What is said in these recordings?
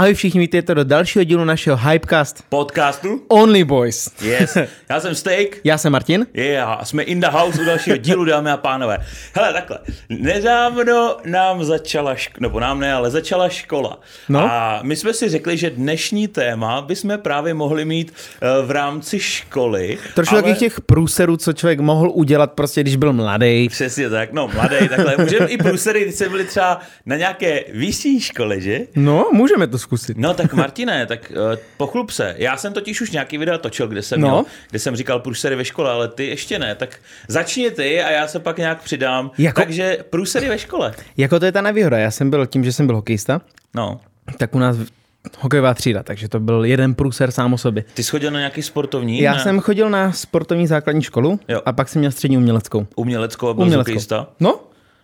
Ahoj všichni, vítejte do dalšího dílu našeho Hypecast Podcastu? Only Boys. Yes. Já jsem Steak. Já jsem Martin. Yeah, a jsme in the house u dalšího dílu, dámy a pánové. Hele, takhle. Nedávno nám začala, šk- nebo nám ne, ale začala škola. No. A my jsme si řekli, že dnešní téma bychom právě mohli mít uh, v rámci školy. Trošku ale... takových těch průserů, co člověk mohl udělat prostě, když byl mladý. Přesně tak, no mladý, takhle. Můžeme i průsery, když jsme byli třeba na nějaké vyšší škole, že? No, můžeme to zkusit. No tak Martine, tak uh, pochlup se. Já jsem totiž už nějaký video točil, kde jsem, No. měl, kde jsem říkal průsery ve škole, ale ty ještě ne. Tak začni ty a já se pak nějak přidám. Jako- Takže průsery ve škole. Jako to je ta nevýhoda, já jsem byl tím, že jsem byl hokejista, No. tak u nás hokejová třída, takže to byl jeden průser sám o sobě. Ty jsi chodil na nějaký sportovní? Já ne? jsem chodil na sportovní základní školu Jo. a pak jsem měl střední uměleckou. Uměleckou a byl Uměleckou. hokejista. No,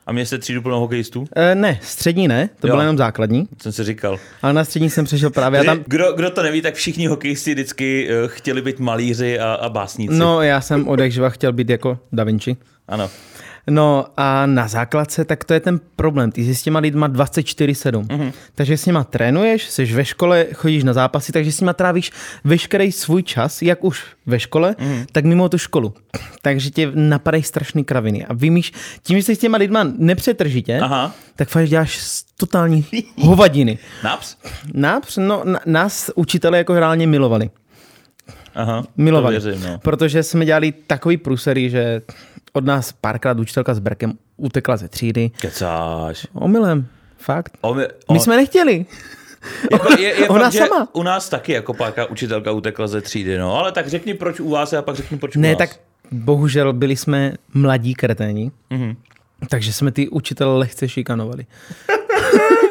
A měl jste třídu plnou hokejistů? e, ne, střední ne, to Jo. bylo jenom základní, Jsem si říkal. ale na střední jsem přešel právě a Tam... Kdo, kdo to neví, tak všichni hokejisti vždycky uh, chtěli být malíři a, a básníci. no já jsem od jak živa chtěl být jako Da Vinci. Ano. No a na základce, tak to je ten problém. Ty jsi s těma lidma 24-7. Mhm. Mm-hmm. Takže s nima trénuješ, jsi ve škole, chodíš na zápasy, takže s nima trávíš veškerý svůj čas, jak už ve škole, Mhm. mm-hmm. tak mimo tu školu. Takže tě napadají strašný kraviny. A vymíš, tím, že jsi s těma lidma nepřetržitě, Aha. tak fakt děláš totální hovadiny. Naps? Nás, no, na- nás učitelé jako reálně milovali. Aha. Milovali. Věřím, no. Protože jsme dělali takový průsery, že od nás párkrát učitelka s Berkem utekla ze třídy. Kecáš. Omylem, fakt. O, my, jsme nechtěli. Jako je, je Ona fakt, sama. U nás taky jako páka učitelka utekla ze třídy, no, ale tak řekni proč u vás a pak řekni proč u Ne, nás. tak bohužel byli jsme mladí kreténi, Mhm. takže jsme ty učitele lehce šikanovali.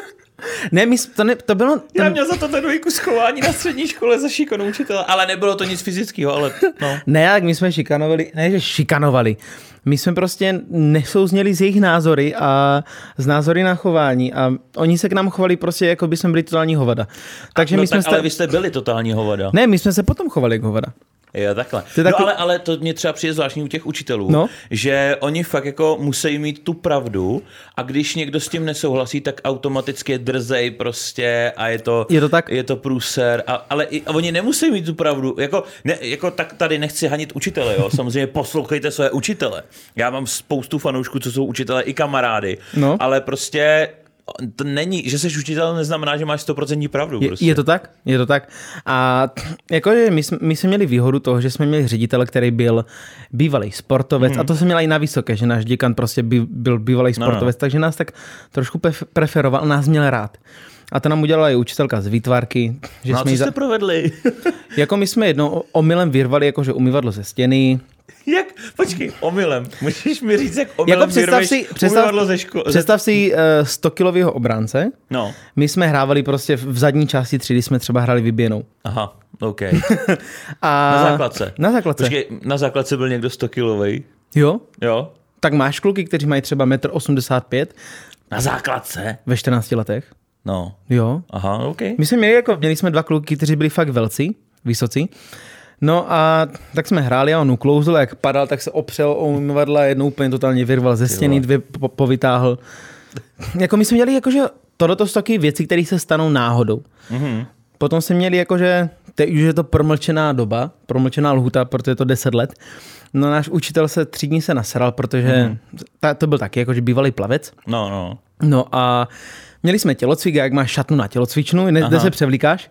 ne, my, to, ne, to bylo... Já Ten, měl za to ten kus chování na střední škole za šikanu učitele, ale nebylo to nic fyzického, ale no. ne, jak my jsme šikanovali, ne, že šikanovali. My jsme prostě nesouzněli z jejich názory a z názory na chování a oni se k nám chovali prostě, jako by jsme byli totální hovada. Takže no, my jsme... tak, ale vy jste byli totální hovada. Ne, my jsme se potom chovali jako hovada. Jo, takhle. To je No, takový- ale, ale to mě třeba přijde zvláštní u těch učitelů, No. že oni fakt jako musí mít tu pravdu a když někdo s tím nesouhlasí, tak automaticky je drzej prostě a je to, Je to tak? je to průser, a, ale i, a oni nemusí mít tu pravdu. Jako, ne, jako tak tady nechci hanit učitele, jo. Samozřejmě poslouchejte své učitele. Já mám spoustu fanoušků, co jsou učitele i kamarády, No. ale prostě to není, že jsi učitel, neznamená, že máš 100% pravdu. Je, prostě. je to tak? Je to tak. A jakože my, jsme- my jsme měli výhodu toho, že jsme měli ředitele, který byl bývalý sportovec Mhm. mm. a to jsem měla i na vysoké, že náš děkan prostě by, byl bývalý No, sportovec, takže nás tak trošku pref- preferoval, nás měl rád. A to nám udělala i učitelka z výtvarky. Že No a jsme co jí jste provedli? Jako my jsme jednou o- omylem vyrvali jakože umyvadlo ze stěny. Jak? Počkej, omylem. Můžeš mi říct, jak omylem Jako představ si, představ, ze ško- ze- představ si uh, 100 kilového obránce. No, My jsme hrávali prostě v zadní části třídy, jsme třeba hráli vyběnou. aha, OK. A Na základce. Na základce. Počkej, na základce byl někdo 100 kilovej. Jo, Jo? tak máš kluky, kteří mají třeba 1,85 m Na základce? ve 14 letech. No, Jo. aha, OK. My jsme měli, jako, měli jsme dva kluky, kteří byli fakt velcí, vysocí. No a tak jsme hráli a on uklouzl, jak padal, tak se opřel o umyvadla, jednou úplně totálně vyrval ze stěny, dvě po, povytáhl. jako my jsme měli jakože tohle jsou taky věci, které se stanou náhodou. Mhm. Potom jsme měli jakože, teď už je to promlčená doba, promlčená lhuta, protože je to 10 let. No náš učitel se tři dní se nasral, protože mm. ta, to byl taky jakože bývalý plavec. No, no. No a měli jsme tělocvik, jak máš šatnu na tělocvičnu, kde se převlíkáš,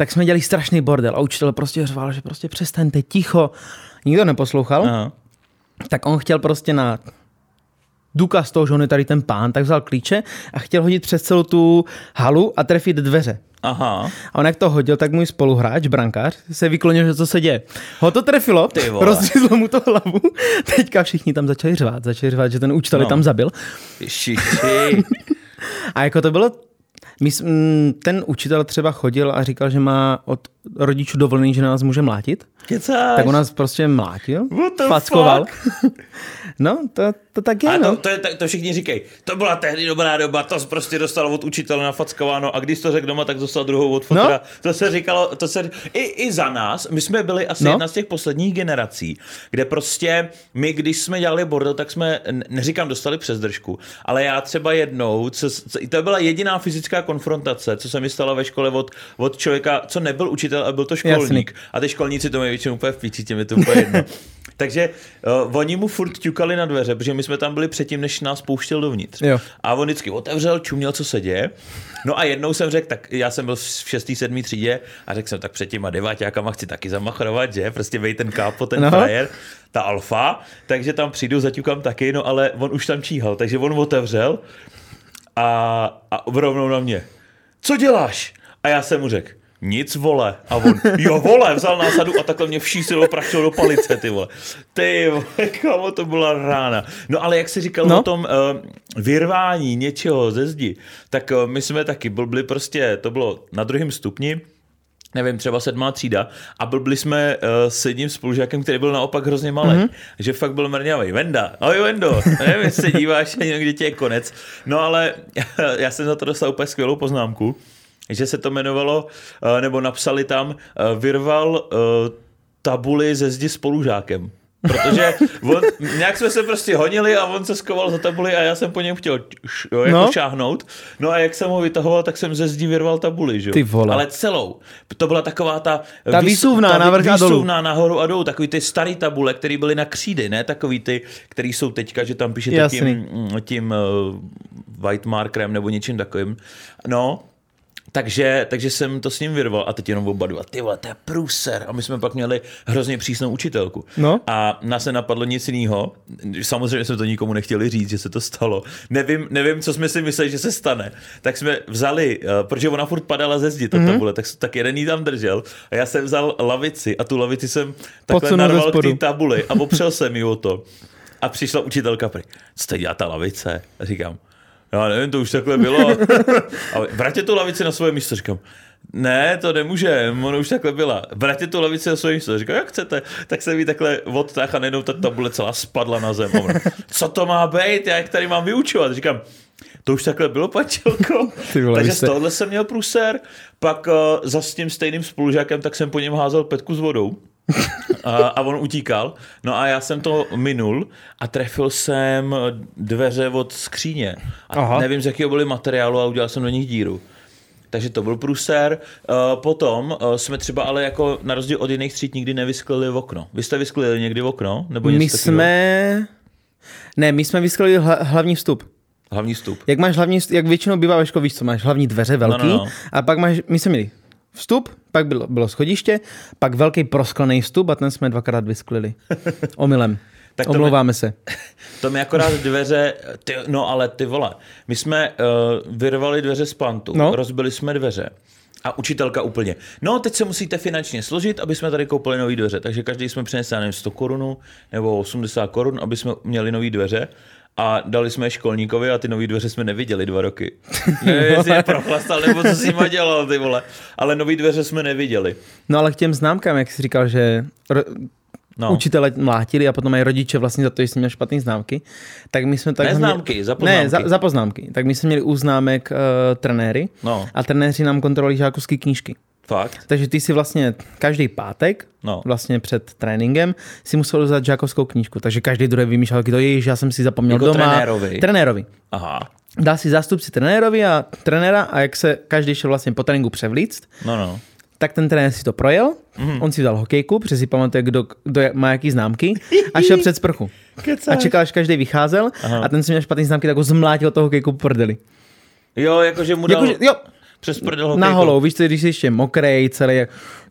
tak jsme dělali strašný bordel a učitel prostě řval, že prostě přestaňte ticho. Nikdo neposlouchal, Aha. tak on chtěl prostě na důkaz toho, že on je tady ten pán, tak vzal klíče a chtěl hodit přes celou tu halu a trefit dveře. Aha. A on jak to hodil, tak můj spoluhráč, brankář, se vyklonil, že co se děje. Ho to trefilo, rozřízlo mu to hlavu. Teďka všichni tam začali řvát, začali řvát, že ten učitel no. No. tam zabil. Šiši. A jako to bylo, my, ten učitel třeba chodil a říkal, že má od rodičů dovolený, že nás může mlátit. Kecáš. Tak on nás prostě mlátil, fackoval. no, to, to tak je, A no. to, to, je, to všichni říkají, to byla tehdy dobrá doba, to prostě dostal od učitele nafackováno a když to řekl doma, tak dostal druhou od fotra. No. To se říkalo, to se, i, i za nás, my jsme byli asi No. jedna z těch posledních generací, kde prostě my, když jsme dělali bordel, tak jsme, neříkám, dostali přes držku, ale já třeba jednou, co, co, to byla jediná fyzická konfrontace, co se mi stalo ve škole od, od člověka, co nebyl učitel a byl to školník. A ty školníci to mají většinou úplně v píči, těm je to úplně jedno. Takže uh, oni mu furt ťukali na dveře, protože my jsme tam byli předtím, než nás pouštěl dovnitř. Jo. A on vždycky otevřel, čuměl, co se děje. No a jednou jsem řekl, tak já jsem byl v 6. 7. třídě a řekl jsem, tak před těma deváťákama chci taky zamachrovat, že? Prostě vej ten kápo, ten no. frajer, ta alfa, takže tam přijdu, zaťukám taky, no ale on už tam číhal, takže on otevřel a, a rovnou na mě. Co děláš? A já jsem mu řekl, nic vole. A on, jo vole, vzal násadu a takhle mě všísil praštil do palice, ty vole. Ty vole, kamo, to byla rána. No ale jak jsi říkal No. o tom uh, vyrvání něčeho ze zdi, tak uh, my jsme taky blbli prostě, to bylo na druhém stupni, nevím, třeba sedmá třída a blbli jsme uh, s jedním spolužákem, který byl naopak hrozně malý, mm-hmm. že fakt byl mrňavý. Venda, ahoj Vendo, nevím, jestli se díváš, ani kdy ti je konec. No ale já jsem za to dostal úplně skvělou poznámku, že se to jmenovalo, uh, nebo napsali tam, uh, vyrval uh, tabuli ze zdi spolužákem. Protože on, nějak jsme se prostě honili a on se skoval za tabuli a já jsem po něm chtěl jo, jako No. no. šáhnout. No a jak jsem ho vytahoval, tak jsem ze zdi vyrval tabuli, že jo. Ty vole. Ale celou. To byla taková ta... Ta výsuvná, navrch a dolů. Výsuvná nahoru a dolů. Takový ty starý tabule, které byly na křídy, ne takový ty, který jsou teďka, že tam píšete Jasný. tím, mm, tím uh, white markerem nebo něčím takovým. No, takže, takže jsem to s ním vyrval a teď jenom oba dva, ty vole, to je průser. A my jsme pak měli hrozně přísnou učitelku. No. A nás se napadlo nic jiného. Samozřejmě jsme to nikomu nechtěli říct, že se to stalo. Nevím, nevím co jsme si mysleli, že se stane. Tak jsme vzali, uh, protože ona furt padala ze zdi, ta Mhm. mm-hmm. tabule, tak, tak jeden jí tam držel. A já jsem vzal lavici a tu lavici jsem takhle Podsunul narval k té tabuli a opřel jsem ji o to. A přišla učitelka co to dělá ta lavice? A říkám, já nevím, to už takhle bylo. A vraťte tu lavici na svoje místo, říkám, ne, to nemůže, ono už takhle byla. Vraťte tu lavici na svoje místo. Říkám, jak chcete. Tak jsem jí takhle odtáhl a najednou ta tabule celá spadla na zem. Ona, Co to má být, já jak tady mám vyučovat? Říkám, to už takhle bylo, pačelko. Takže z tohohle jsem měl průser. Pak uh, za s tím stejným spolužákem, tak jsem po něm házel petku s vodou. A, a on utíkal. No a já jsem to minul a trefil jsem dveře od skříně. A Aha. Nevím, z jakého byly materiálu, ale udělal jsem do nich díru. Takže to byl průser. Uh, potom uh, jsme třeba ale jako na rozdíl od jiných tříd nikdy nevysklili v okno. Vy jste vysklili někdy v okno? Nebo My něco takového? jsme... Ne, my jsme vysklili hla, hlavní vstup. Hlavní vstup. Jak máš hlavní, vstup- jak většinou bývá ve škole, víš co, máš hlavní dveře velký no, no. a pak máš, my jsme měli vstup, pak bylo, bylo schodiště, pak velký prosklený vstup a ten jsme dvakrát vysklili. Omylem. Tak to Omlouváme se. To mi akorát dveře, ty, no ale ty vole, my jsme uh, vyrvali dveře z pantu, No. rozbili jsme dveře. A učitelka úplně. No, teď se musíte finančně složit, aby jsme tady koupili nové dveře. Takže každý jsme přinesli, nevím, 100 korun nebo 80 korun, aby jsme měli nové dveře. A dali jsme je školníkovi a ty nové dveře jsme neviděli dva roky. Nevím, jestli je prochlastal, nebo co s nima dělal, ty vole. Ale nové dveře jsme neviděli. No ale k těm známkám, jak jsi říkal, že ro, No. učitele mlátili a potom mají rodiče vlastně za to, že jsi měl špatný známky, tak my jsme tak... Ne známky, za poznámky. Ne, za, za poznámky. Tak my jsme měli u známek uh, trenéry No. a trenéři nám kontrolovali žákovské knížky. Fakt? Takže ty si vlastně každý pátek, No. vlastně před tréninkem, si musel vzat žákovskou knížku. Takže každý druhý vymýšlel, jak to je, že já jsem si zapomněl Jako doma. trenérovi? Trenérovi. Aha. Dá si zástupci trenérovi a trenéra a jak se každý šel vlastně po tréninku převlíct, No, no. tak ten trenér si to projel, Mhm. mm. on si dal hokejku, protože si pamatuje, kdo, kdo má jaký známky a šel před sprchu. A čekal, až každý vycházel Aha. a ten si měl špatný známky, tak ho zmlátil toho hokejku prdeli. Jo, jakože mu dal Jakože, jo, přes prdel na holou, víš co, když jsi ještě mokrej celý,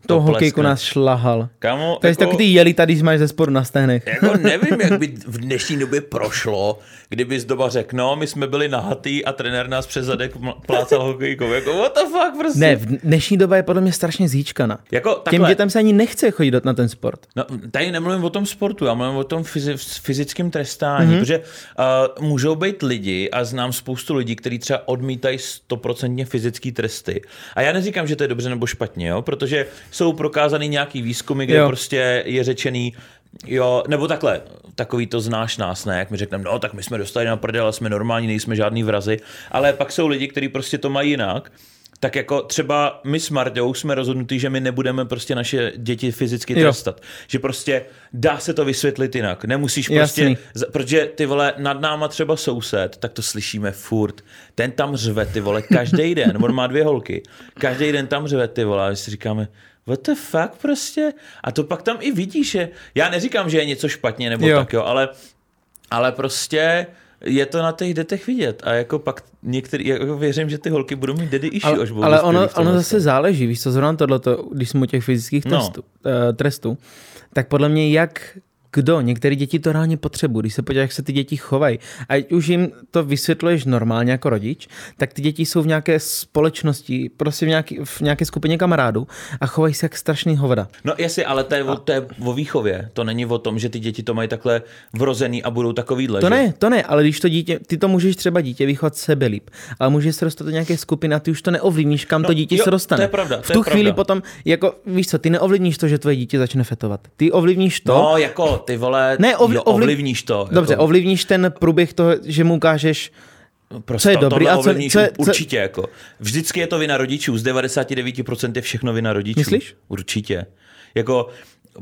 to hokejku nás šlahal. Kámo, To je jako- takový ty jeli tady, když máš ze sporu na stehnech. Jako nevím, jak by v dnešní době prošlo, kdyby z doba řekl, no, my jsme byli nahatý a trenér nás přes zadek plácal hokejkou. Jako, what the fuck, prostě. Ne, v dnešní doba je podle mě strašně zíčkana. Jako Těm takhle, dětem se ani nechce chodit na ten sport. No, tady nemluvím o tom sportu, já mluvím o tom fyzi- fyzickém trestání, Mhm. mm-hmm. protože uh, můžou být lidi, a znám spoustu lidí, kteří třeba odmítají stoprocentně fyzické tresty. A já neříkám, že to je dobře nebo špatně, jo? protože jsou prokázaný nějaký výzkumy, kde Jo. prostě je řečený, Jo, nebo takhle, takový to znáš nás, ne? Jak mi řekneme, no tak my jsme dostali na prdel, ale jsme normální, nejsme žádný vrazy. Ale pak jsou lidi, kteří prostě to mají jinak. Tak jako třeba my s Marťou jsme rozhodnutí, že my nebudeme prostě naše děti fyzicky Jo. trestat. Že prostě dá se to vysvětlit jinak. Nemusíš prostě, Jasný. protože ty vole, nad náma třeba soused, tak to slyšíme furt. Ten tam řve, ty vole, každý den. On má dvě holky. Každý den tam řve, ty vole. A my si říkáme, what the fuck prostě? A to pak tam i vidíš, že já neříkám, že je něco špatně nebo Jo. tak jo, ale, ale prostě je to na těch dětech vidět a jako pak některý, jako věřím, že ty holky budou mít daddy issue, Ale, až budou ale ono, ono zase záleží, víš co, zrovna tohleto, když jsme u těch fyzických No. testů, no. trestů, tak podle mě jak kdo, některé děti to reálně potřebují, když se podíváš, jak se ty děti chovají. A ať už jim to vysvětluješ normálně jako rodič, tak ty děti jsou v nějaké společnosti, prostě v, nějaký, v nějaké skupině kamarádů a chovají se jak strašný hovada. No jasně, ale to je, o, to je o výchově. To není o tom, že ty děti to mají takhle vrozený a budou takovýhle. To že? ne, to ne, ale když to dítě, ty to můžeš třeba dítě vychovat sebe líp, ale může se dostat do nějaké skupiny a ty už to neovlivníš, kam No, to dítě jo, se dostane. to je pravda, to v je tu chvíli pravda. potom, jako víš co, ty neovlivníš to, že tvoje dítě začne fetovat. Ty ovlivníš to, No, jako ty vole, Ne, ovli- jo, ovli- ovlivníš to. Dobře, jako, ovlivníš ten průběh toho, že mu ukážeš, prostě co je to- dobrý a co- co je- co- Určitě, jako. Vždycky je to vina rodičů, z 99% je všechno vina rodičů. Myslíš? Určitě. Jako,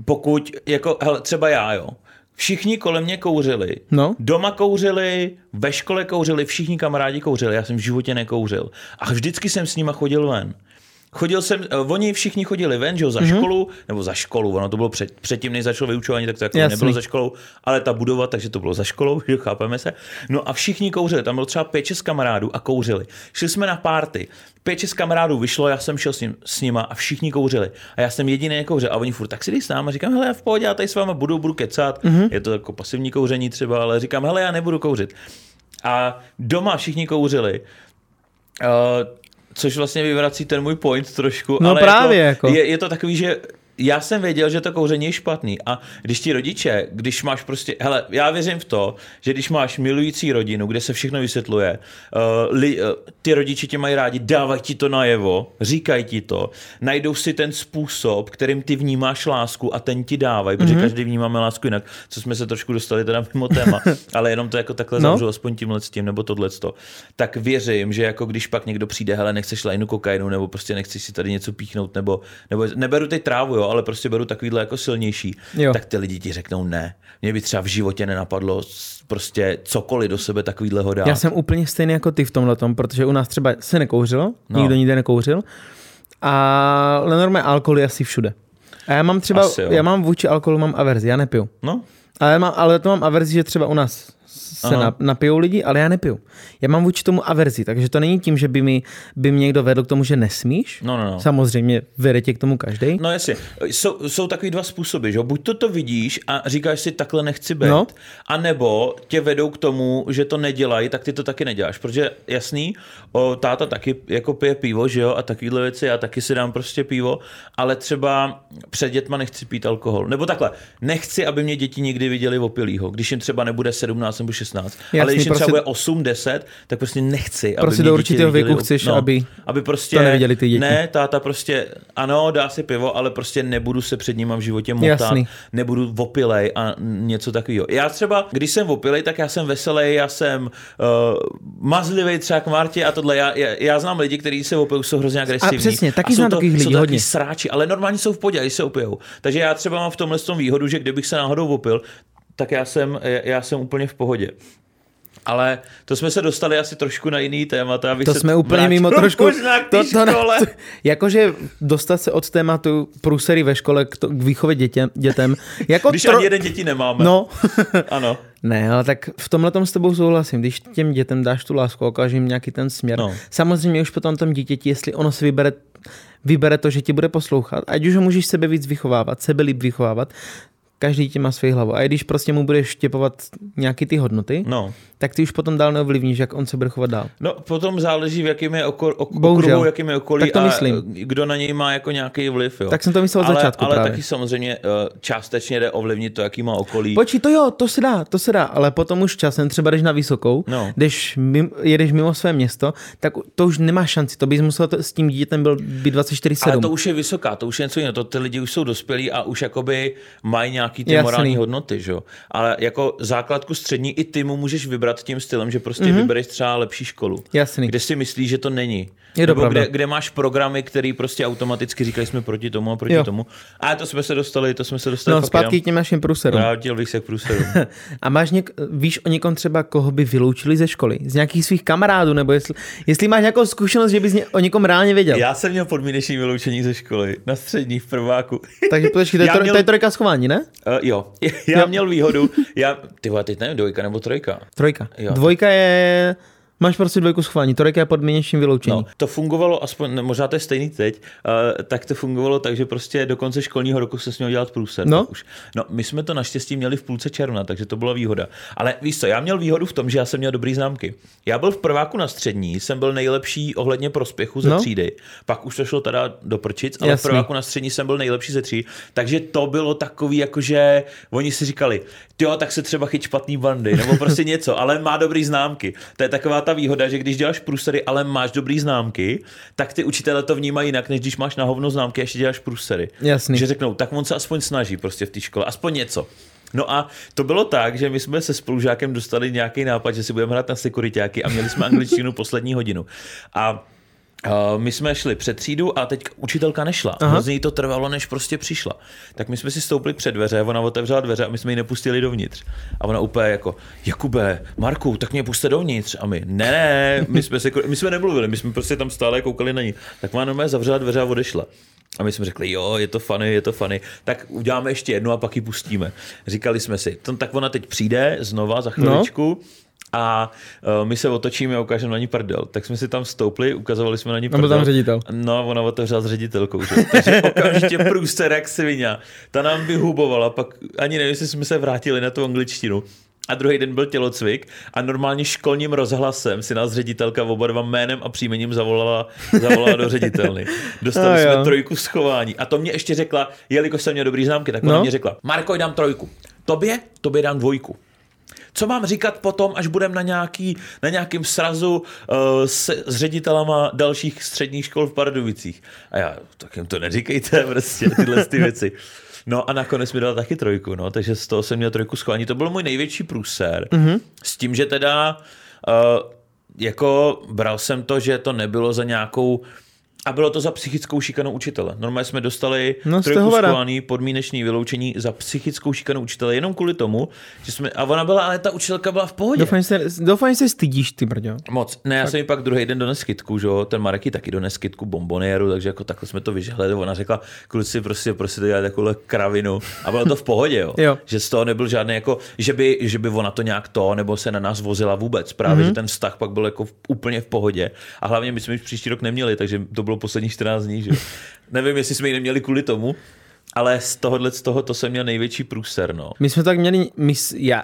pokud, jako, hele, třeba já, jo. Všichni kolem mě kouřili. No. Doma kouřili, ve škole kouřili, všichni kamarádi kouřili. Já jsem v životě nekouřil. A vždycky jsem s nima chodil ven. Chodil jsem, eh, oni všichni chodili ven, že jo, za mm-hmm. školu, nebo za školu, ono to bylo před, předtím, než začalo vyučování, tak to jako Jasný. nebylo za školou, ale ta budova, takže to bylo za školou, že chápeme se. No a všichni kouřili, tam bylo třeba pět, šest kamarádů a kouřili. Šli jsme na párty, pět, šest kamarádů vyšlo, já jsem šel s, ním, s nima a všichni kouřili. A já jsem jediný nekouřil a oni furt, tak si dej s náma, říkám, hele, já v pohodě, já tady s váma budu, budu kecat, mm-hmm. je to jako pasivní kouření třeba, ale říkám, hele, já nebudu kouřit. A doma všichni kouřili. Uh, což vlastně vyvrací ten můj point trošku. No ale právě, jako, jako. Je, je to takový, že já jsem věděl, že to kouření je špatný a když ti rodiče, když máš prostě, hele, já věřím v to, že když máš milující rodinu, kde se všechno vysvětluje, uh, li, uh, ty rodiče tě mají rádi, dávají ti to najevo, říkají ti to, najdou si ten způsob, kterým ty vnímáš lásku a ten ti dávají, protože mm-hmm. každý vnímáme lásku jinak, co jsme se trošku dostali teda mimo téma, ale jenom to jako takhle No. zavřu, aspoň tímhle s tím, nebo tohle tak věřím, že jako když pak někdo přijde, hele, nechceš lajnu kokainu, nebo prostě nechceš si tady něco píchnout, nebo, nebo neberu teď trávu, jo, ale prostě beru takovýhle jako silnější, Jo. tak ty lidi ti řeknou ne. Mě by třeba v životě nenapadlo prostě cokoliv do sebe takovýhleho dát. já jsem úplně stejný jako ty v tomhle protože u nás třeba se nekouřilo, no. Nikdo nikde nekouřil, ale normálně alkohol je asi všude. A já mám třeba, Asi jo. já mám vůči alkoholu mám averzi, já nepiju. No, Ale, mám, ale to mám averzi, že třeba u nás se Aha. na, napijou lidi, ale já nepiju. Já mám vůči tomu averzi, takže to není tím, že by mi, by mě někdo vedl k tomu, že nesmíš. no, no. no. Samozřejmě vede tě k tomu každý. No jasně, jsou, jsou takový dva způsoby, že buď to to vidíš a říkáš si takhle nechci být, no. anebo tě vedou k tomu, že to nedělají, tak ty to taky neděláš, protože jasný, o, táta taky jako pije pivo, že jo, a takovýhle věci, já taky si dám prostě pivo, ale třeba před dětma nechci pít alkohol, nebo takhle, nechci, aby mě děti nikdy viděli opilýho, když jim třeba nebude 17 nebo 16, Jasný, ale když jim prostě- třeba bude 8, 10, tak prostě nechci, aby Prostě do určitého viděli věku op- chceš, aby aby prostě to neviděli ty děti. Ne, táta prostě, ano, dá si pivo, ale prostě nebudu se před nima v životě motat, Jasný. nebudu opilej a něco takového. Já třeba, když jsem opilej, tak já jsem veselý, já jsem uh, mazlivý třeba k Martě a tohle. Já, já, já znám lidi, kteří se opijou, jsou hrozně agresivní. přesně, taky a jsou znám to, takových lidí jsou to hodně. sráči, ale normálně jsou v podě, když se opijou. Takže já třeba mám v tomhle tom výhodu, že kdybych se náhodou opil, tak já jsem, já jsem úplně v pohodě. Ale to jsme se dostali asi trošku na jiný témata. abych To se jsme úplně vrátil mimo trošku. Možná k to, to, škole. to, jakože dostat se od tématu průsery ve škole k, to, k výchově dětěm, dětem. Jako Když ani jeden děti nemáme. No, Ano. ne, ale tak v tomhle tom s tebou souhlasím. Když těm dětem dáš tu lásku ukážeš jim nějaký ten směr. No. Samozřejmě už potom tom dítěti, jestli ono si vybere, vybere to, že ti bude poslouchat, ať už ho můžeš sebe víc vychovávat, sebe líp vychovávat, každý tě má svou hlavu. A i když prostě mu budeš štěpovat nějaký ty hodnoty, No. tak ty už potom dál neovlivníš, jak on se bude chovat dál. No, potom záleží, v jakým je oko, ok, okruhu, jakým je okolí Tak to a myslím. eh, kdo na něj má jako nějaký vliv. Jo. Tak jsem to myslel od začátku Ale právě. taky samozřejmě eh, částečně jde ovlivnit to, jaký má okolí. Počí, to jo, to se dá, to se dá, ale potom už časem, třeba jdeš na vysokou, No. jdeš mimo, jedeš mimo své město, tak to už nemá šanci, to bys musel to, s tím dítětem byl být 24-7. Ale to už je vysoká, to už je něco jiného. To ty lidi už jsou dospělí a už jakoby mají nějaký ty Jasný. morální hodnoty, že jo. Ale jako základku střední i ty mu můžeš vybrat tím stylem, že prostě Mhm. mm-hmm. vybereš třeba lepší školu. Jasný. Kde si myslíš, že to není. Je to Nebo kde, kde, máš programy, které prostě automaticky říkají, jsme proti tomu a proti Jo. tomu. A to jsme se dostali, to jsme se dostali No, zpátky k těm našim průserům. Vrátil bych se k průseru. A máš něk, víš o někom třeba, koho by vyloučili ze školy? Z nějakých svých kamarádů? Nebo jestli, jestli máš nějakou zkušenost, že bys ně, o někom reálně věděl? Já jsem měl podmínečný vyloučení ze školy, na střední, v prváku. Takže počkej, to, je to, měl- to je trojka schování, ne? Uh, jo, já měl výhodu, já, ty vole, teď nevím, dvojka nebo trojka. Trojka. Jo. Dvojka je... Máš prostě dvojku schování, trojka je podmíněčným vyloučení. No, to fungovalo aspoň, ne, možná to je stejný teď, uh, tak to fungovalo tak, že prostě do konce školního roku se směl dělat průser. No. Už. no, my jsme to naštěstí měli v půlce června, takže to byla výhoda. Ale víš co, já měl výhodu v tom, že já jsem měl dobrý známky. Já byl v prváku na střední, jsem byl nejlepší ohledně prospěchu ze No. třídy, pak už to šlo teda do prčic, ale Jasný. v prváku na střední jsem byl nejlepší ze tří, takže to bylo takový, jakože oni si říkali, jo, tak se třeba chyť špatný bandy, nebo prostě něco, ale má dobrý známky. To je taková ta výhoda, že když děláš průsery, ale máš dobrý známky, tak ty učitelé to vnímají jinak, než když máš na hovno známky a ještě děláš průsery. Jasný. Že řeknou, tak on se aspoň snaží prostě v té škole, aspoň něco. No a to bylo tak, že my jsme se spolužákem dostali nějaký nápad, že si budeme hrát na sekuritáky a měli jsme angličtinu poslední hodinu. A Uh, my jsme šli před třídu a teď učitelka nešla. Aha. Hrozně jí to trvalo, než prostě přišla. Tak my jsme si stoupili před dveře, ona otevřela dveře a my jsme ji nepustili dovnitř. A ona úplně jako, Jakube, Marku, tak mě puste dovnitř. A my, ne, ne, my jsme, se, my jsme nemluvili, my jsme prostě tam stále koukali na ní. Tak ona normálně zavřela dveře a odešla. A my jsme řekli, jo, je to funny, je to funny, tak uděláme ještě jednu a pak ji pustíme. Říkali jsme si, tak ona teď přijde znova za chviličku, a uh, my se otočíme a ukážeme na ní prdel. Tak jsme si tam stoupli, ukazovali jsme na ní A byl prdel. tam ředitel. No, ona otevřela s ředitelkou. Že? Takže okamžitě průster jak svině. Ta nám vyhubovala, pak ani nevím, jestli jsme se vrátili na tu angličtinu. A druhý den byl tělocvik a normálně školním rozhlasem si nás ředitelka oba dva jménem a příjmením zavolala, zavolala do ředitelny. Dostali A jsme trojku schování. A to mě ještě řekla, jelikož jsem měl dobrý známky, tak ona No. mě řekla, Marko, dám trojku. Tobě? Tobě dám dvojku. Co mám říkat potom, až budem na, nějaký, na nějakým srazu uh, s, s ředitelama dalších středních škol v Pardubicích? A já, tak jim to neříkejte, prostě tyhle ty věci. No a nakonec mi dala taky trojku, no, takže z toho jsem měl trojku schování. To byl můj největší průser. Mm-hmm. S tím, že teda uh, jako bral jsem to, že to nebylo za nějakou a bylo to za psychickou šikanu učitele. Normálně jsme dostali No, z toho trojku vada. schovaný podmínečný vyloučení za psychickou šikanu učitele jenom kvůli tomu, že jsme, a ona byla, ale ta učitelka byla v pohodě. Doufám, že se, doufám, že se stydíš, ty brďo. Moc. Ne, já jsem jí pak druhý den dones kytku, že jo, ten Marek jí taky dones kytku bombonieru, takže jako takhle jsme to vyžehli. Ona řekla, kluci, prostě, prostě to dělat takovou kravinu. A bylo to v pohodě, jo. Jo. Že z toho nebyl žádný, jako, že by, že by ona to nějak to, nebo se na nás vozila vůbec. Právě, Mhm. mm-hmm. že ten vztah pak byl jako v, úplně v pohodě. A hlavně my jsme ji příští rok neměli, takže to bylo posledních 14 dní, že. Nevím, jestli jsme ji neměli kvůli tomu, ale z tohohle, z toho, to jsem měl největší průser, no. My jsme tak měli, my, já,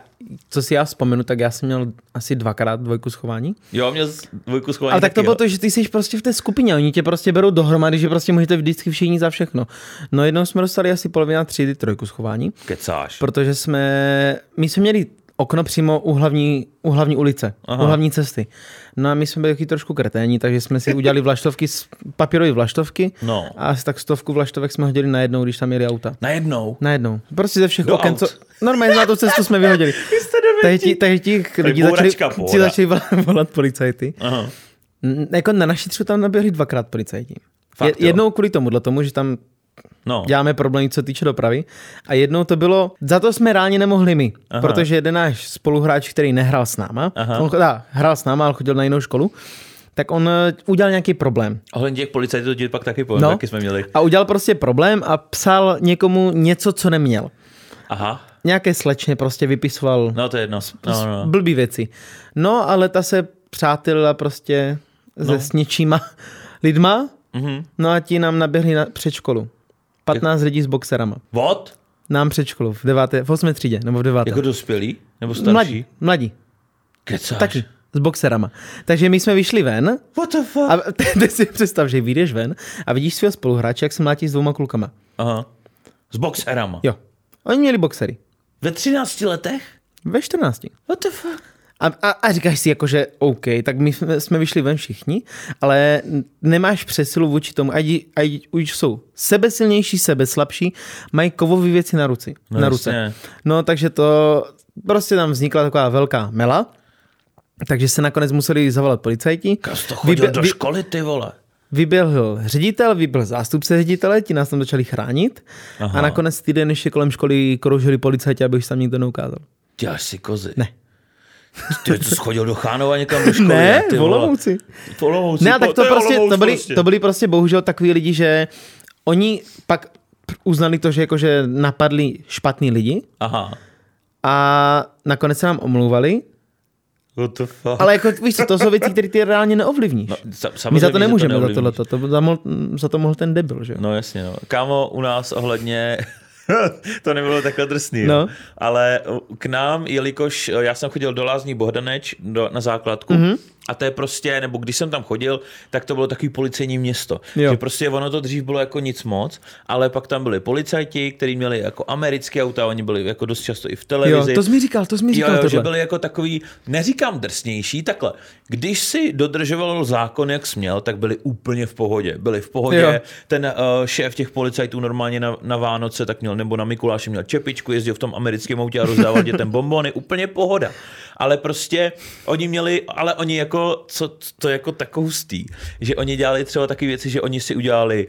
co si já vzpomenu, tak já jsem měl asi dvakrát dvojku schování. Jo, měl dvojku schování Ale tak to bylo to, že ty jsi prostě v té skupině, oni tě prostě berou dohromady, že prostě můžete vždycky všichni za všechno. No jednou jsme dostali asi polovina třídy trojku schování, Kecáš. protože jsme, my jsme měli okno přímo u hlavní, u hlavní ulice, Aha. U hlavní cesty. No a my jsme byli taky trošku kreténi, takže jsme si udělali vlaštovky, z- papírové vlaštovky No. a asi tak stovku vlaštovek jsme hodili najednou, když tam jeli auta. Najednou. Najednou. Prostě ze všech Do oken, co... Normálně na tu cestu jsme vyhodili. Takže ti, takže ti lidi začali, ti začali volat- policajty. Aha. Jako na naší třídu tam naběhli dvakrát policajti. Fakt, Je, jo? jednou kvůli tomu, tomu, že tam No. děláme problémy, co týče dopravy. A jednou to bylo, za to jsme reálně nemohli my, Aha. protože jeden náš spoluhráč, který nehrál s náma, Aha. on dá, hrál s náma, ale chodil na jinou školu, tak on eh, udělal nějaký problém. Ohledně těch policajtů to pak taky povím, No. taky jsme měli. A udělal prostě problém a psal někomu něco, co neměl. Aha, Nějaké slečně prostě vypisoval no to je jedno. No, no. blbý věci. No, ale ta se přátelila prostě se No. s něčíma lidma, Mhm. no a ti nám naběhli na, před školu. 15 lidí s boxerama. What? Nám před školou, v deváté, v osmé třídě, nebo v deváté. Jako dospělí? Nebo starší? mladí, mladí, Kecáš. taky, s boxerama. Takže my jsme vyšli ven What the fuck? a teď si představ, že vyjdeš ven a vidíš svého spoluhráče, jak se mlátí s dvouma klukama. Aha. S boxerama. Jo. Oni měli boxery. Ve 13 letech? Ve 14. What the fuck? A, a, a říkáš si jako, že OK, tak my jsme, jsme vyšli ven všichni, ale nemáš přesilu vůči tomu, ať, ať už jsou sebesilnější, sebeslabší, mají kovové věci na, ruci, No na ruce. jasně. No takže to prostě tam vznikla taková velká mela, takže se nakonec museli zavolat policajti. Kas to chodil Vybe- do školy, ty vole. Vyběhl ředitel, vyběhl zástupce ředitele, ti nás tam začali chránit Aha. a nakonec týden ještě kolem školy kroužili policajti, aby už tam nikdo neukázal. Děláš si kozy. Ne. Ty co schodil do Chánova někam do školy? Ne, ty v vole. Olomouci. V Olomouci. Ne, tak to, prostě, to, byli, prostě. to byli prostě bohužel takový lidi, že oni pak uznali to, že jakože napadli špatný lidi Aha. a nakonec se nám omlouvali, What the fuck? ale jako víš co, to jsou věci, které ty reálně neovlivníš. No, My za to že nemůžeme, za neovlivníš. tohleto, to, za, mohl, za to mohl ten debil, že jo? No jasně, no. Kámo, u nás ohledně... to nebylo takhle drsný, No. no. ale k nám, jelikož já jsem chodil do Lázní Bohdaneč do, na základku, Mhm. mm-hmm. A to je prostě, nebo když jsem tam chodil, tak to bylo takový policejní město. Jo. Že prostě ono to dřív bylo jako nic moc, ale pak tam byli policajti, kteří měli jako americké auta, oni byli jako dost často i v Jo, televizi. to jsi mi říkal, to jsi mi Jo, říkal jo, že tohle. byli jako takový, neříkám drsnější, takhle. Když si dodržoval zákon, jak směl, tak byli úplně v pohodě. Byli v pohodě. Jo. Jo. Ten uh, šéf těch policajtů normálně na, na Vánoce tak měl, nebo na Mikuláše měl čepičku, jezdil v tom americkém autě a rozdával dětem bombony, úplně pohoda. Ale prostě oni měli, ale oni jako, co, to jako tak hustý, že oni dělali třeba takové věci, že oni si udělali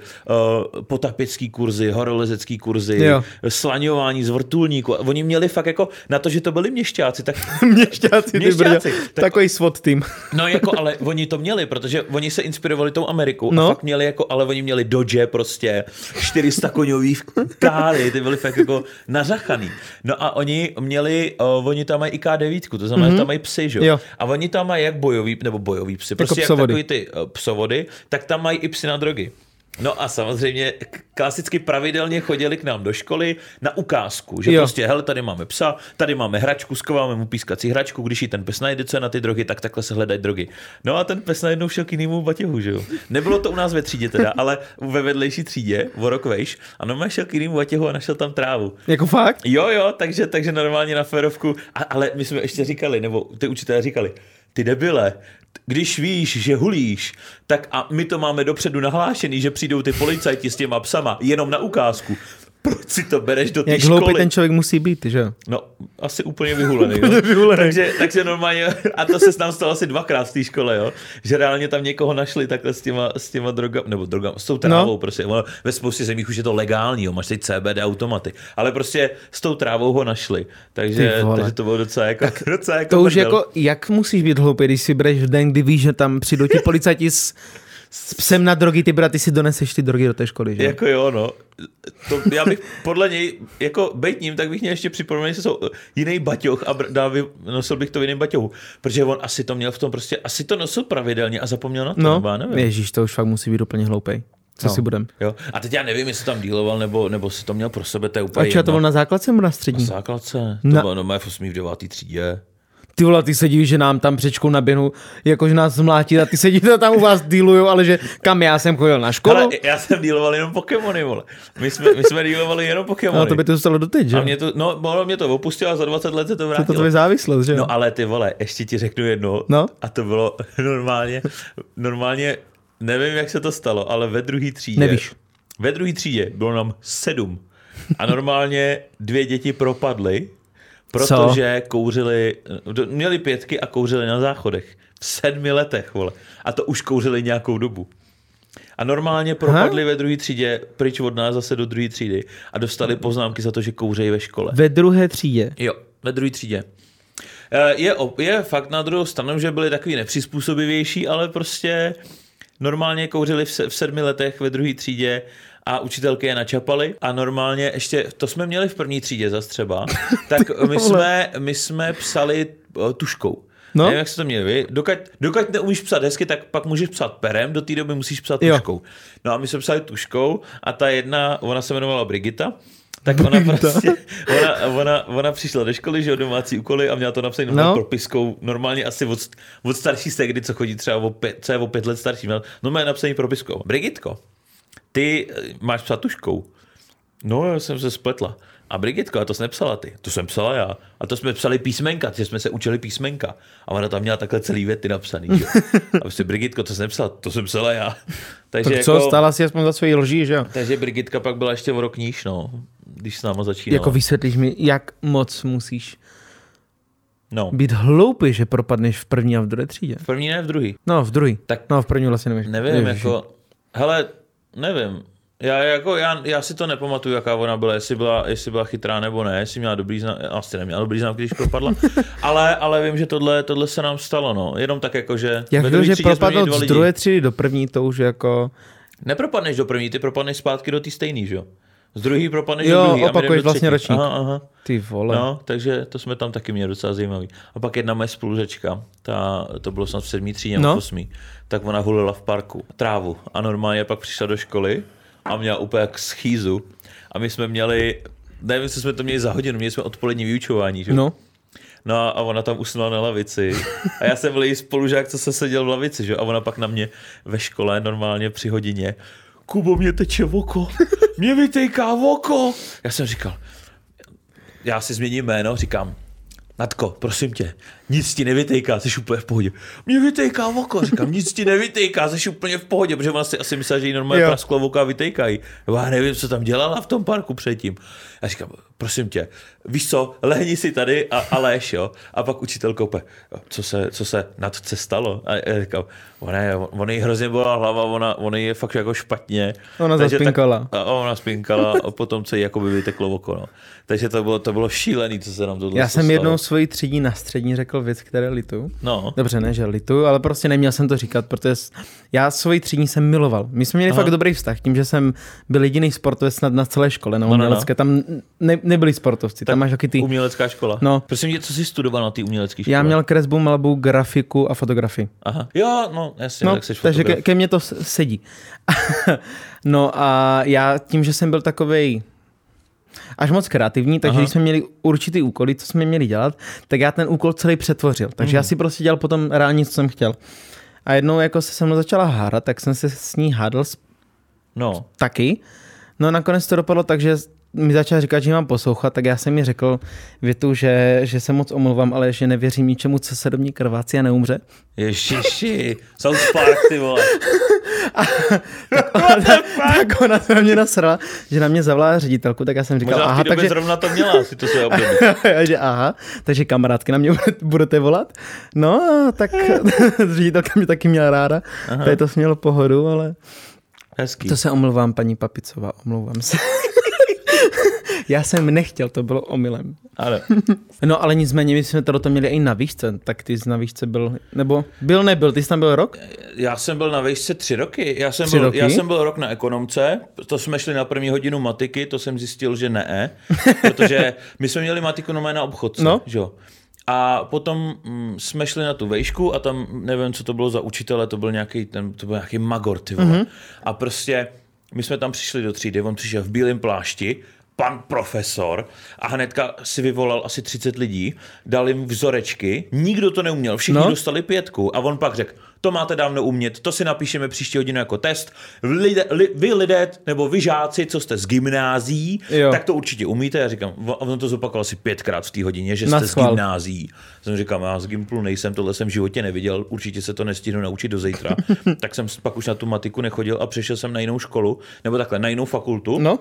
uh, potapický kurzy, horolezecký kurzy, Jo. slaňování z vrtulníku. Oni měli fakt jako na to, že to byli měšťáci, tak Měšťáci, ty Měšťáci. brďo. Tak- Takový SWAT tým. No jako, ale oni to měli, protože oni se inspirovali tou Amerikou No. a fakt měli jako, ale oni měli Dodge prostě, 400 koňový káry, ty byly fakt jako nařachaný. No a oni měli, uh, oni tam mají i K9, to znamená, mm-hmm. tam mají psy, že jo? A oni tam mají jak bojový, nebo bojový psy, prostě jak psovody. takový ty uh, psovody, tak tam mají i psy na drogy. No a samozřejmě klasicky pravidelně chodili k nám do školy na ukázku, že Jo. prostě, hele, tady máme psa, tady máme hračku, skováme mu pískací hračku, když ji ten pes najde, co je na ty drogy, tak takhle se hledají drogy. No a ten pes najednou šel k jinému batěhu, že jo. Nebylo to u nás ve třídě teda, ale ve vedlejší třídě, o rok vejš, a no šel k jinému batěhu a našel tam trávu. Jako fakt? Jo, jo, takže, takže normálně na férovku, a, ale my jsme ještě říkali, nebo ty učitelé říkali, ty debile, když víš, že hulíš, tak a my to máme dopředu nahlášený, že přijdou ty policajti s těma psama jenom na ukázku. Proč si to bereš do té Jak hloupý školy? ten člověk musí být, že jo? No, asi úplně vyhulený. Úplně vyhulený. takže, takže normálně, a to se nám stalo asi dvakrát v té škole, jo? že reálně tam někoho našli takhle s těma, s těma drogami, nebo drogami, s tou trávou, No. prostě. Ono, ve spoustě zemích už je to legální, jo? máš teď CBD automaty, ale prostě s tou trávou ho našli, takže, takže to bylo docela jako, docela jako To už prdel. jako, jak musíš být hloupý, když si bereš v den, kdy víš, že tam přijdou ti policajti s, s psem na drogy, ty braty si doneseš ty drogy do té školy, že? Jako jo, no. To, já bych podle něj, jako bejt ním, tak bych měl ještě připomenul, že jsou jiný baťoch a br- by, nosil bych to v jiném baťohu. Protože on asi to měl v tom prostě, asi to nosil pravidelně a zapomněl na to, No, nebo já nevím. ježíš, to už fakt musí být úplně hloupý. Co No. si budem? Jo. A teď já nevím, jestli tam díloval, nebo, nebo si to měl pro sebe, to je úplně A čo, to bylo na základce nebo na Na střední? základce, to Na- bylo no, v 8. v 9. třídě. Ty vole, ty se divíš, že nám tam před školou naběhnu, jakože nás zmlátí a ty sedíte tam u vás dealujou, ale že kam já jsem chodil na školu? Ale já jsem díloval jenom Pokémony, vole. My jsme, my jsme dílovali jenom Pokémony. No, to by to zůstalo doteď, že? a mě to, no, ono mě to opustilo a za 20 let se to to je vrátilo. to tvoje závislost, že? No ale ty vole, ještě ti řeknu jedno. No. A to bylo normálně, normálně, nevím, jak se to stalo, ale ve druhé třídě. Nevíš. Ve druhé třídě bylo nám sedm. A normálně dvě děti propadly, protože kouřili, do- měli pětky a kouřili na záchodech. V sedmi letech, vole. A to už kouřili nějakou dobu. A normálně propadli ve druhé třídě pryč od nás zase do druhé třídy a dostali poznámky za to, že kouřejí ve škole. Ve druhé třídě. Jo, ve druhé třídě. Eh, Je, je fakt na druhou stranu, že byli takový nepřizpůsobivější, ale prostě normálně kouřili v, se, v sedmi letech ve druhé třídě a učitelky je načapaly a normálně ještě, to jsme měli v první třídě zas třeba, tak my jsme, my jsme psali eh, tuškou. No. No. Nevím, jak se to měli vy. Dokud, dokud neumíš psat hezky, tak pak můžeš psat perem, do té doby musíš psat Jo. tuškou. No a my jsme psali tuškou a ta jedna, ona se jmenovala Brigita, tak ona prostě, ona, ona, ona přišla do školy, že jo, domácí úkoly a měla to napsat no. propiskou, normálně asi od, od starší segdy, co chodí třeba o pět, co je o pět let starší, měla normálně napsaný propiskou. Brigitko, ty eh, máš psat tuškou. No, já jsem se spletla. A Brigitko, a to jsi nepsala ty, to jsem psala já. A to jsme psali písmenka, že jsme se učili písmenka. A ona tam měla takhle celý věty napsaný. Že? A prostě Brigitko, to jsi nepsala, to jsem psala já. Takže tak co, jako, stala si aspoň za svoji lží, že jo? Takže Brigitka pak byla ještě o rok níž, no, když s náma začínala. Jako vysvětlíš mi, jak moc musíš No. Být hloupý, že propadneš v první a v druhé třídě. V první ne, v druhý. No, v druhý. Tak no, v první vlastně nevíš. Nevím, nevíš. jako, hele, nevím. Já, jako, já, já, si to nepamatuju, jaká ona byla, jestli byla, jestli byla chytrá nebo ne, jestli měla dobrý znám, asi neměla dobrý znám, když propadla, ale, ale vím, že tohle, tohle se nám stalo, no, jenom tak jako, že... Jak to, že propadl z druhé třídy do první, to už jako... Nepropadneš do první, ty propadneš zpátky do té stejný, že jo? Z druhý propadneš jo, do druhý. opakuješ vlastně ročník. Aha, aha. Ty vole. No, takže to jsme tam taky měli docela zajímavý. A pak jedna moje spolužečka, ta, to bylo snad v sedmý třídě no. osmý, tak ona hulila v parku trávu a normálně pak přišla do školy a měla úplně jak schýzu. A my jsme měli, nevím, co jsme to měli za hodinu, měli jsme odpolední vyučování, že? No. No a ona tam usnula na lavici. A já jsem byl její spolužák, co se seděl v lavici, že? A ona pak na mě ve škole normálně při hodině. Kubo, mě teče oko. Mě vytejká oko. Já jsem říkal, já si změním jméno, říkám, Natko, prosím tě, nic ti nevytejká, jsi úplně v pohodě. Mě vytejká oko, říkám, nic ti nevytejká, jsi úplně v pohodě, protože ona si asi myslela, že jí normálně prasklo oko a vytejkají. Já nevím, co tam dělala v tom parku předtím. Já říkám, prosím tě, víš co, lehni si tady a, a léž, jo. A pak učitel koupe, co se, co se Natce stalo? A já říkám, ona, je, ona jí hrozně byla hlava, ona, ona je fakt jako špatně. Ona zaspinkala. Tak, a ona spinkala a potom se jí jako by vyteklo oko, no. Takže to bylo, to bylo šílený, co se nám tohle Já jsem stalo. jednou svoji třídí na střední řekl věc, které litu. No. Dobře, ne, že litu, ale prostě neměl jsem to říkat, protože já svoji třídní jsem miloval. My jsme měli Aha. fakt dobrý vztah, tím, že jsem byl jediný sportovec snad na celé škole, na no, no, no. Tam ne, nebyli sportovci, tak tam máš taky ty... Umělecká škola. No. Prosím tě, co jsi studoval na té umělecké škole? Já měl kresbu, malbu, grafiku a fotografii. Aha. Jo, no, jasně, no, tak jsi Takže ke, ke mně to sedí. no a já tím, že jsem byl takovej až moc kreativní, takže Aha. když jsme měli určitý úkoly, co jsme měli dělat, tak já ten úkol celý přetvořil. Takže mm. já si prostě dělal potom reálně, co jsem chtěl. A jednou jako se se mnou začala hádat, tak jsem se s ní hádal no. taky. No nakonec to dopadlo tak, že mi začal říkat, že mám poslouchat, tak já jsem mi řekl větu, že, že se moc omluvám, ale že nevěřím ničemu, co se do mě krvácí a neumře. Ježiši, South Park, ty vole. A, tak, ona, tak ona se na mě nasrala, že na mě zavolala ředitelku, tak já jsem říkal, Možná aha, takže... zrovna to měla, si to se období. že aha, takže kamarádky na mě budete volat. No, tak ředitelka mě taky měla ráda, tady to smělo pohodu, ale... Hezký. To se omlouvám, paní Papicová, omlouvám se. Já jsem nechtěl, to bylo omylem. Ale. No ale nicméně, my jsme to měli i na výšce, tak ty jsi na výšce byl, nebo byl, nebyl, ty jsi tam byl rok? Já jsem byl na výšce tři roky. Já jsem, tři byl, roky? já jsem byl rok na ekonomce, to jsme šli na první hodinu matiky, to jsem zjistil, že ne, protože my jsme měli matiku na obchodce, no. že jo. A potom mm, jsme šli na tu vejšku a tam, nevím, co to bylo za učitele, to byl nějaký, ten, to byl nějaký magor, ty vole. Mm-hmm. A prostě my jsme tam přišli do třídy, on přišel v bílém plášti, pan profesor a hnedka si vyvolal asi 30 lidí, dal jim vzorečky, nikdo to neuměl, všichni no. dostali pětku a on pak řekl, to máte dávno umět, to si napíšeme příští hodinu jako test. Lidé, li, vy lidé, nebo vy žáci, co jste z gymnází, jo. tak to určitě umíte. Já říkám, on to zopakoval asi pětkrát v té hodině, že jste z gymnází. Jsem říkal, já z Gimplu nejsem, tohle jsem v životě neviděl, určitě se to nestihnu naučit do zítra. tak jsem pak už na tu matiku nechodil a přešel jsem na jinou školu, nebo takhle, na jinou fakultu. No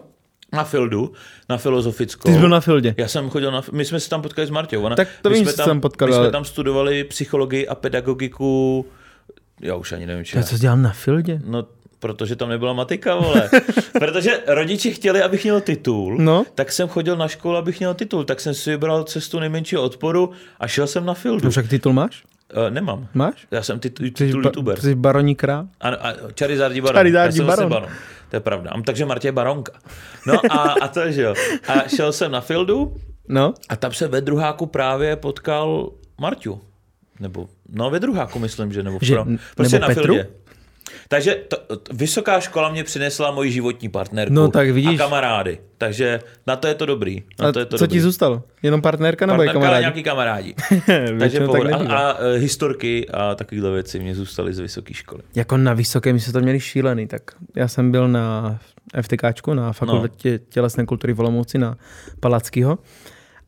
na Fildu, na filozofickou. Ty jsi byl na Fildě. Já jsem chodil na, my jsme se tam potkali s Martou. Ona, tak to my vím, jsme tam, jsem potkal, my jsme tam studovali psychologii a pedagogiku, já už ani nevím. Já co dělám na Fildě? No, protože tam nebyla matika, vole. protože rodiče chtěli, abych měl titul, no. tak jsem chodil na školu, abych měl titul, tak jsem si vybral cestu nejmenšího odporu a šel jsem na Fildu. No však titul máš? Uh, nemám. Máš? Já jsem titul, titul ba- youtuber. Jsi baroní král? Ano, a Charizardi baron. Charizardi baron. baron. To je pravda. Takže Martě je baronka. No a, a to, že jo. A šel jsem na Fildu no. a tam se ve druháku právě potkal Marťu. Nebo, no ve druháku myslím, že, nebo že, prostě nebo na Petru? Fildě. Takže to, to, vysoká škola mě přinesla moji životní partnerku No, tak vidíš. a kamarády. Takže na to je to dobrý. Na A to je to co dobrý. ti zůstalo? Jenom partnerka nebo Partnerka kamarádi? nějaký kamarádi. Takže tak a, nebývá. a, e, historky a takovéhle věci mě zůstaly z vysoké školy. Jako na vysokém jsme to měli šílený, tak já jsem byl na FTKčku, na fakultě no. tělesné kultury v Olomouci na Palackýho.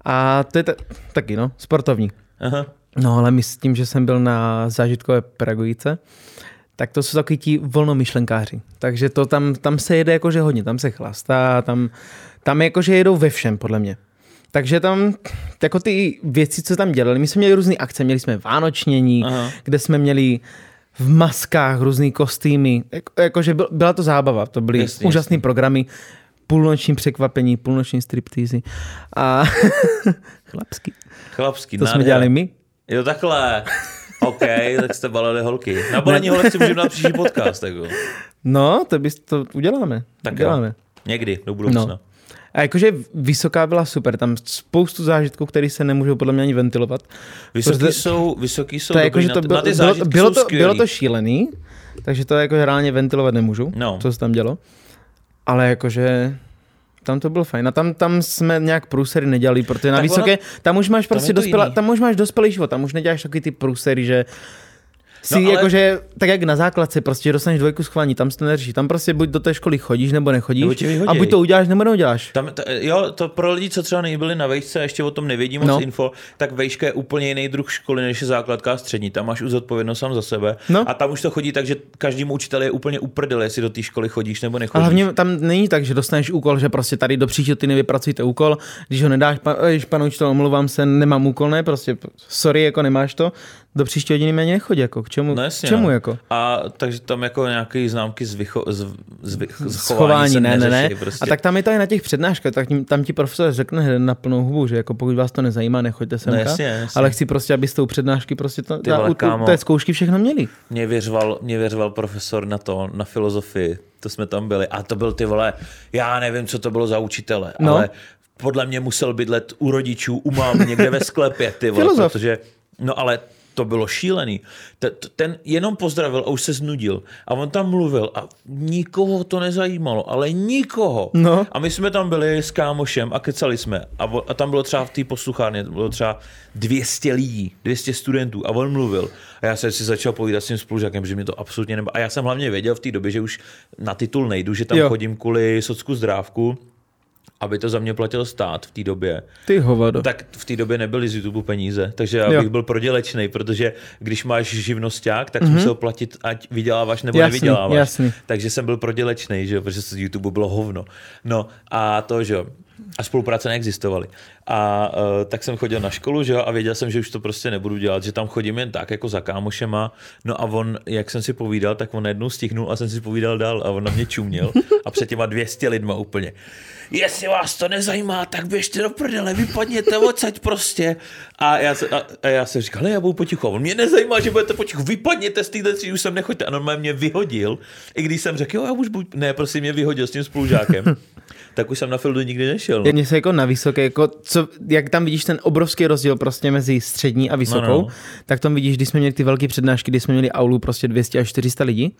A to je ta, taky, no, sportovní. Aha. No, ale my s tím, že jsem byl na zážitkové pedagogice, tak to jsou takový ti volnomyšlenkáři. Takže to tam, tam se jede jakože hodně, tam se chlastá, tam, tam jakože jedou ve všem, podle mě. Takže tam, jako ty věci, co tam dělali, my jsme měli různé akce, měli jsme vánočnění, Aha. kde jsme měli v maskách různé kostýmy, jako, jakože byl, byla to zábava, to byly Jasně, úžasné programy, půlnoční překvapení, půlnoční striptýzy a chlapský. Chlapský, To jsme nádhera. dělali my. Jo, takhle. OK, tak jste balili holky. Na balení holek si můžeme na příští podcast. Jako. No, to, bys, to uděláme. Tak jo. uděláme. Někdy, do budoucna. No. A jakože vysoká byla super, tam spoustu zážitků, které se nemůžou podle mě ani ventilovat. Vysoký Protože jsou, vysoký jsou to dobrý, jako, že to bylo, na ty bylo, bylo, to, skvělý. bylo to šílený, takže to jako reálně ventilovat nemůžu, No. co se tam dělo. Ale jakože tam to bylo fajn. A tam, tam jsme nějak průsery nedělali, protože na Tak vysoké, tam už máš prostě dospělá, tam už máš dospělý život, tam už neděláš takový ty průsery, že si No, ale- jakože, tak jak na základce, prostě dostaneš dvojku schválení, tam se to neřeší. Tam prostě buď do té školy chodíš, nebo nechodíš. Nebo a buď to uděláš, nebo neuděláš. Tam, t- jo, to pro lidi, co třeba nebyli na vejšce a ještě o tom nevědí moc no. Info, tak vejška je úplně jiný druh školy, než je základka a střední. Tam máš už zodpovědnost sám za sebe. No. A tam už to chodí tak, že každému učiteli je úplně uprdel, jestli do té školy chodíš nebo A nechodíš. hlavně tam není tak, že dostaneš úkol, že prostě tady do příštího týdne vypracujte úkol, když ho nedáš, pa, jež, pane učitel, omlouvám se, nemám úkol, ne, prostě sorry, jako nemáš to, do příští hodiny méně nechodí, jako k čemu, No k jasně, čemu no. jako? A takže tam jako nějaké známky z, vycho, z, z, z chování se ne, ne, ne. Prostě. A tak tam je to i na těch přednáškách, tak tím, tam ti profesor řekne na plnou hubu, že jako pokud vás to nezajímá, nechoďte sem, No jasně, jasně. ale chci prostě, aby s tou přednášky prostě to, Ty vole, kámo. u té zkoušky všechno měli. Mě věřoval, mě věřoval profesor na to, na filozofii, to jsme tam byli. A to byl ty vole, já nevím, co to bylo za učitele, No. ale podle mě musel bydlet u rodičů, u mámy, někde ve sklepě, ty vole, protože, no ale to bylo šílený. Ten, ten jenom pozdravil a už se znudil. A on tam mluvil a nikoho to nezajímalo, ale nikoho. No. A my jsme tam byli s kámošem a kecali jsme. A, vo- a tam bylo třeba v té posluchárně, bylo třeba 200 lidí, 200 studentů a on mluvil. A já jsem si začal povídat s tím spolužákem, že mě to absolutně nebo. A já jsem hlavně věděl v té době, že už na titul nejdu, že tam jo. chodím kvůli socku zdrávku, aby to za mě platil stát v té době. Ty hovado. Tak v té době nebyly z YouTube peníze, takže já Jo. bych byl prodělečný, protože když máš živnosták, tak mm-hmm. musel platit, ať vyděláváš nebo Jasný, nevyděláváš. jasný. Takže jsem byl prodělečný, že jo, protože z YouTube bylo hovno. No a to, že jo, a spolupráce neexistovaly. A uh, tak jsem chodil na školu, že jo, a věděl jsem, že už to prostě nebudu dělat, že tam chodím jen tak, jako za kámošema. No a on, jak jsem si povídal, tak on najednou stihnul a jsem si povídal dál a on na mě čuměl a před těma 200 lidma úplně. Jestli vás to nezajímá, tak běžte do prdele, vypadněte odsaď prostě. A já, se, a, a já jsem říkal, ne, já budu potichu. On mě nezajímá, že budete potichu, vypadněte z téhle třídy, už sem nechoďte. A normálně mě vyhodil, i když jsem řekl, jo, já už buď, ne, prostě mě vyhodil s tím spolužákem. Tak už jsem na Fildu nikdy nešel. No. Mně se jako na vysoké, jako co, jak tam vidíš ten obrovský rozdíl prostě mezi střední a vysokou, No, no. tak tam vidíš, když jsme měli ty velké přednášky, kdy jsme měli aulu prostě 200 až 400 lidí,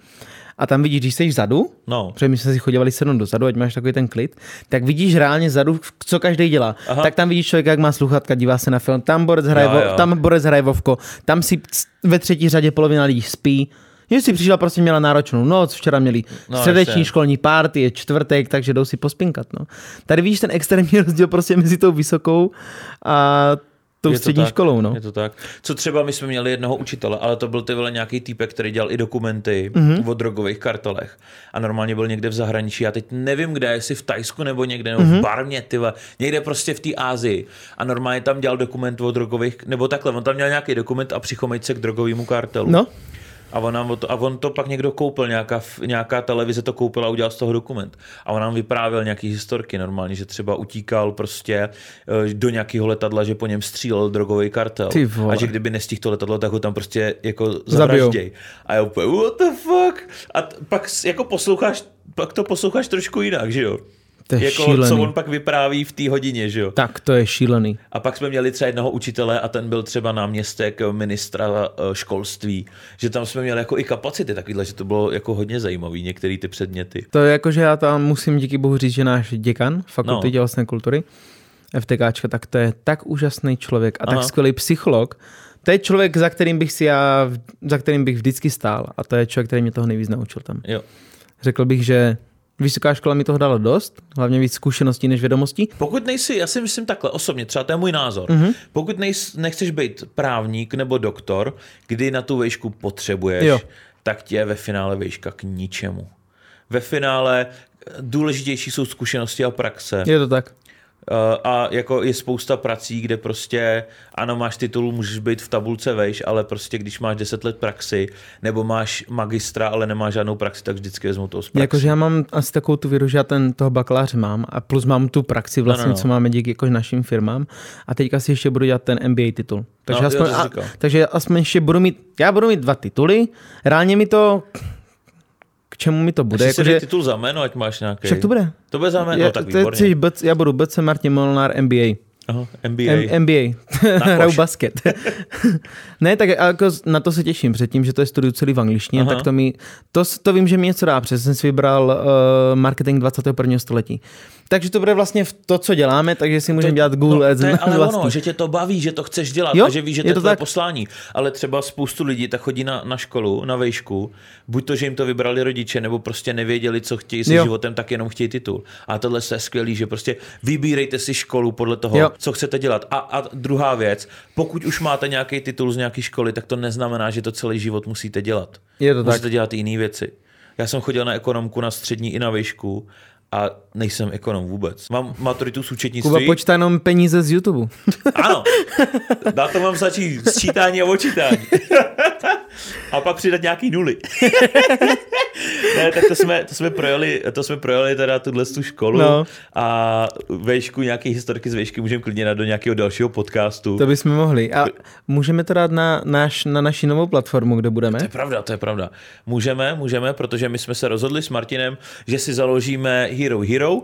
a tam vidíš, když jsi vzadu, No. protože my jsme si chodívali sednout dozadu, ať máš takový ten klid, tak vidíš reálně zadu, co každý dělá. Aha. Tak tam vidíš člověka, jak má sluchatka, dívá se na film, tam borec hraje, Jo, vo, jo. tam borec hraje vovko, tam si ve třetí řadě polovina lidí spí, že si přišla, prostě měla náročnou noc, včera měli No, středeční jasně. školní párty, je čtvrtek, takže jdou si pospinkat. No. Tady vidíš ten extrémní rozdíl prostě mezi tou vysokou a tou Je to střední tak, školou. No. Je to tak. Co třeba my jsme měli jednoho učitele, ale to byl ty vole nějaký týpek, který dělal i dokumenty Mhm. mm-hmm. o drogových kartelech. A normálně byl někde v zahraničí. Já teď nevím kde, jestli v Tajsku nebo někde, nebo Mhm. v Barmě, ty vole, někde prostě v té Ázii. A normálně tam dělal dokument o drogových, nebo takhle, on tam měl nějaký dokument a přichomejt se k drogovému kartelu. no, A on, nám a on to pak někdo koupil, nějaká, nějaká televize to koupila a udělal z toho dokument. A on nám vyprávěl nějaký historky normálně, že třeba utíkal prostě eh, do nějakého letadla, že po něm střílel drogový kartel. A že kdyby nestihl to letadlo, tak ho tam prostě jako zavražděj. A já úplně, what the fuck? A t- pak jako posloucháš, pak to posloucháš trošku jinak, že jo? To je jako, šílený. co on pak vypráví v té hodině, že jo? Tak to je šílený. A pak jsme měli třeba jednoho učitele a ten byl třeba náměstek ministra eh, školství, že tam jsme měli jako i kapacity takovýhle, že to bylo jako hodně zajímavý, některé ty předměty. To je jako, že já tam musím díky bohu říct, že náš děkan fakulty No. no. tělesné kultury, FTKčka, tak to je tak úžasný člověk a Aha. tak skvělý psycholog. To je člověk, za kterým bych si já, za kterým bych vždycky stál a to je člověk, který mě toho nejvíc naučil tam. Jo. Řekl bych, že vysoká škola mi toho dala dost, hlavně víc zkušeností než vědomostí. Pokud nejsi, já si myslím takhle osobně, třeba to je můj názor, Mhm. mm-hmm. pokud nejs, nechceš být právník nebo doktor, kdy na tu vejšku potřebuješ, Jo. tak tě je ve finále vejška k ničemu. Ve finále eh, důležitější jsou zkušenosti a praxe. Je to tak. Uh, a jako je spousta prací, kde prostě, ano, máš titul, můžeš být v tabulce vejš, ale prostě když máš 10 let praxi, nebo máš magistra, ale nemáš žádnou praxi, tak vždycky vezmu toho z praxi. Jakože já mám asi takovou tu víru, že já ten, toho bakaláře mám a plus mám tu praxi vlastně, No, no, no, co máme díky jako našim firmám a teďka si ještě budu dělat ten MBA titul. Takže, No, aspoň, to a, takže aspoň ještě budu mít, já budu mít dva tituly, reálně mi to, k čemu mi to bude, si jakože, titul za jméno, ať máš nějaký. však to bude. To bude za jméno, Já, no, tak je, výborně. BC, já budu BC Martin Molnár MBA. Aha, MBA. M-. Na Hraju basket. ne, tak jako na to se těším. Předtím, že to je studiu celý v angličtině, Aha. tak to mi, to, to vím, že mi něco dá, protože jsem si vybral uh, marketing 21. století. Takže to bude vlastně v to, co děláme, takže si můžeme dělat Google Ads no, to je ale vlastní. ono, že tě to baví, že to chceš dělat Jo, a že víš, že to je to tvoje tak. poslání. Ale třeba spoustu lidí tak chodí na, na školu, na vejšku, buď to, že jim to vybrali rodiče, nebo prostě nevěděli, co chtějí se Jo. životem, tak jenom chtějí titul. A tohle je skvělý, že prostě vybírejte si školu podle toho, Jo. co chcete dělat. A, a druhá věc, pokud už máte nějaký titul z nějaké školy, tak to neznamená, že to celý život musíte dělat. Je to tak. Můžete dělat jiné věci. Já jsem chodil na ekonomku na střední i na výšku a nejsem ekonom vůbec. Mám maturitu z účetnictví. Kuba počítá jenom peníze z YouTube. Ano, na to mám začít sčítání a očítání. a pak přidat nějaký nuly. ne, tak to jsme, to jsme projeli, to jsme projeli teda tuhle tu školu No. a vejšku, nějaké historky z vejšky můžeme klidně dát do nějakého dalšího podcastu. To bychom mohli. A můžeme to dát na, naš, na naši novou platformu, kde budeme. To je pravda, to je pravda. Můžeme, můžeme, protože my jsme se rozhodli s Martinem, že si založíme Hero Hero,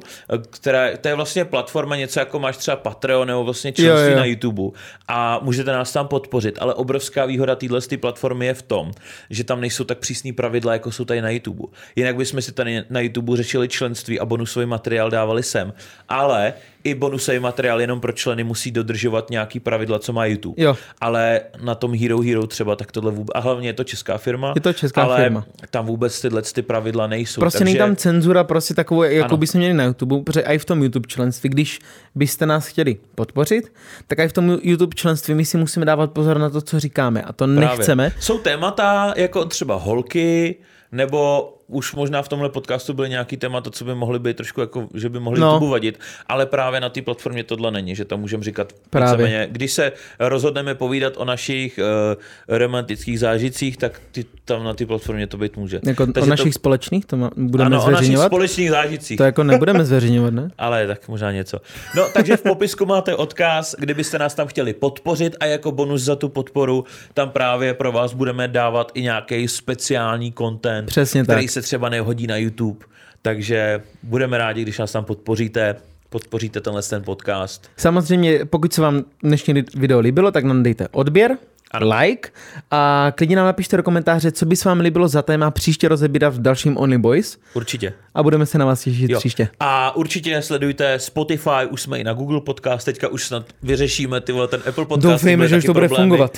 která, to je vlastně platforma něco jako máš třeba Patreon nebo vlastně členství Jo, jo. na YouTube a můžete nás tam podpořit, ale obrovská výhoda téhle platformy je v tom, že tam nejsou tak přísný pravidla, jako jsou tady na YouTube. Jinak bychom si tady na YouTube řešili členství a bonusový materiál dávali sem, ale i bonusový materiál jenom pro členy musí dodržovat nějaký pravidla, co má YouTube. Jo. Ale na tom Hero Hero třeba tak tohle vůbec, a hlavně je to česká firma. Je to česká ale firma. tam vůbec tyhle ty pravidla nejsou. Prostě takže... není tam cenzura, prostě takovou, jako by jsme měli na YouTube, protože i v tom YouTube členství, když byste nás chtěli podpořit, tak i v tom YouTube členství my si musíme dávat pozor na to, co říkáme a to Právě. nechceme. Jsou témata jako třeba holky, nebo už možná v tomhle podcastu byly nějaký témata, co by mohly být trošku jako, že by mohly No. vadit, ale právě na té platformě tohle není, že tam můžeme říkat Právě. Když se rozhodneme povídat o našich uh, romantických zážitcích, tak ty, tam na té platformě to být může. Jako o Takže našich to, společných, to budeme ano, o našich zveřejňovat? společných zážitcích. To jako nebudeme zveřejňovat, ne? Ale tak možná něco. No, takže v popisku máte odkaz, kdybyste nás tam chtěli podpořit a jako bonus za tu podporu tam právě pro vás budeme dávat i nějaký speciální content, Přesně který tak. se třeba nehodí na YouTube. Takže budeme rádi, když nás tam podpoříte, podpoříte tenhle ten podcast. Samozřejmě, pokud se vám dnešní video líbilo, tak nám dejte odběr. Like a klidně nám napište do komentáře, co by se vám líbilo za téma příště rozebírat v dalším Only Boys Určitě. a budeme se na vás těšit Jo. příště. A určitě sledujte Spotify, už jsme i na Google Podcast, teďka už snad vyřešíme ty vole, ten Apple Podcast. Doufejme, že už to bude problémy. fungovat.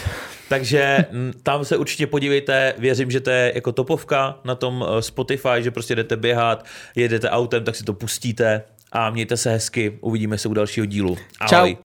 Takže mm, tam se určitě podívejte, věřím, že to je jako topovka na tom eh, Spotify, že prostě jdete běhat, jedete autem, tak si to pustíte a mějte se hezky, uvidíme se u dalšího dílu. Ahoj. Čau.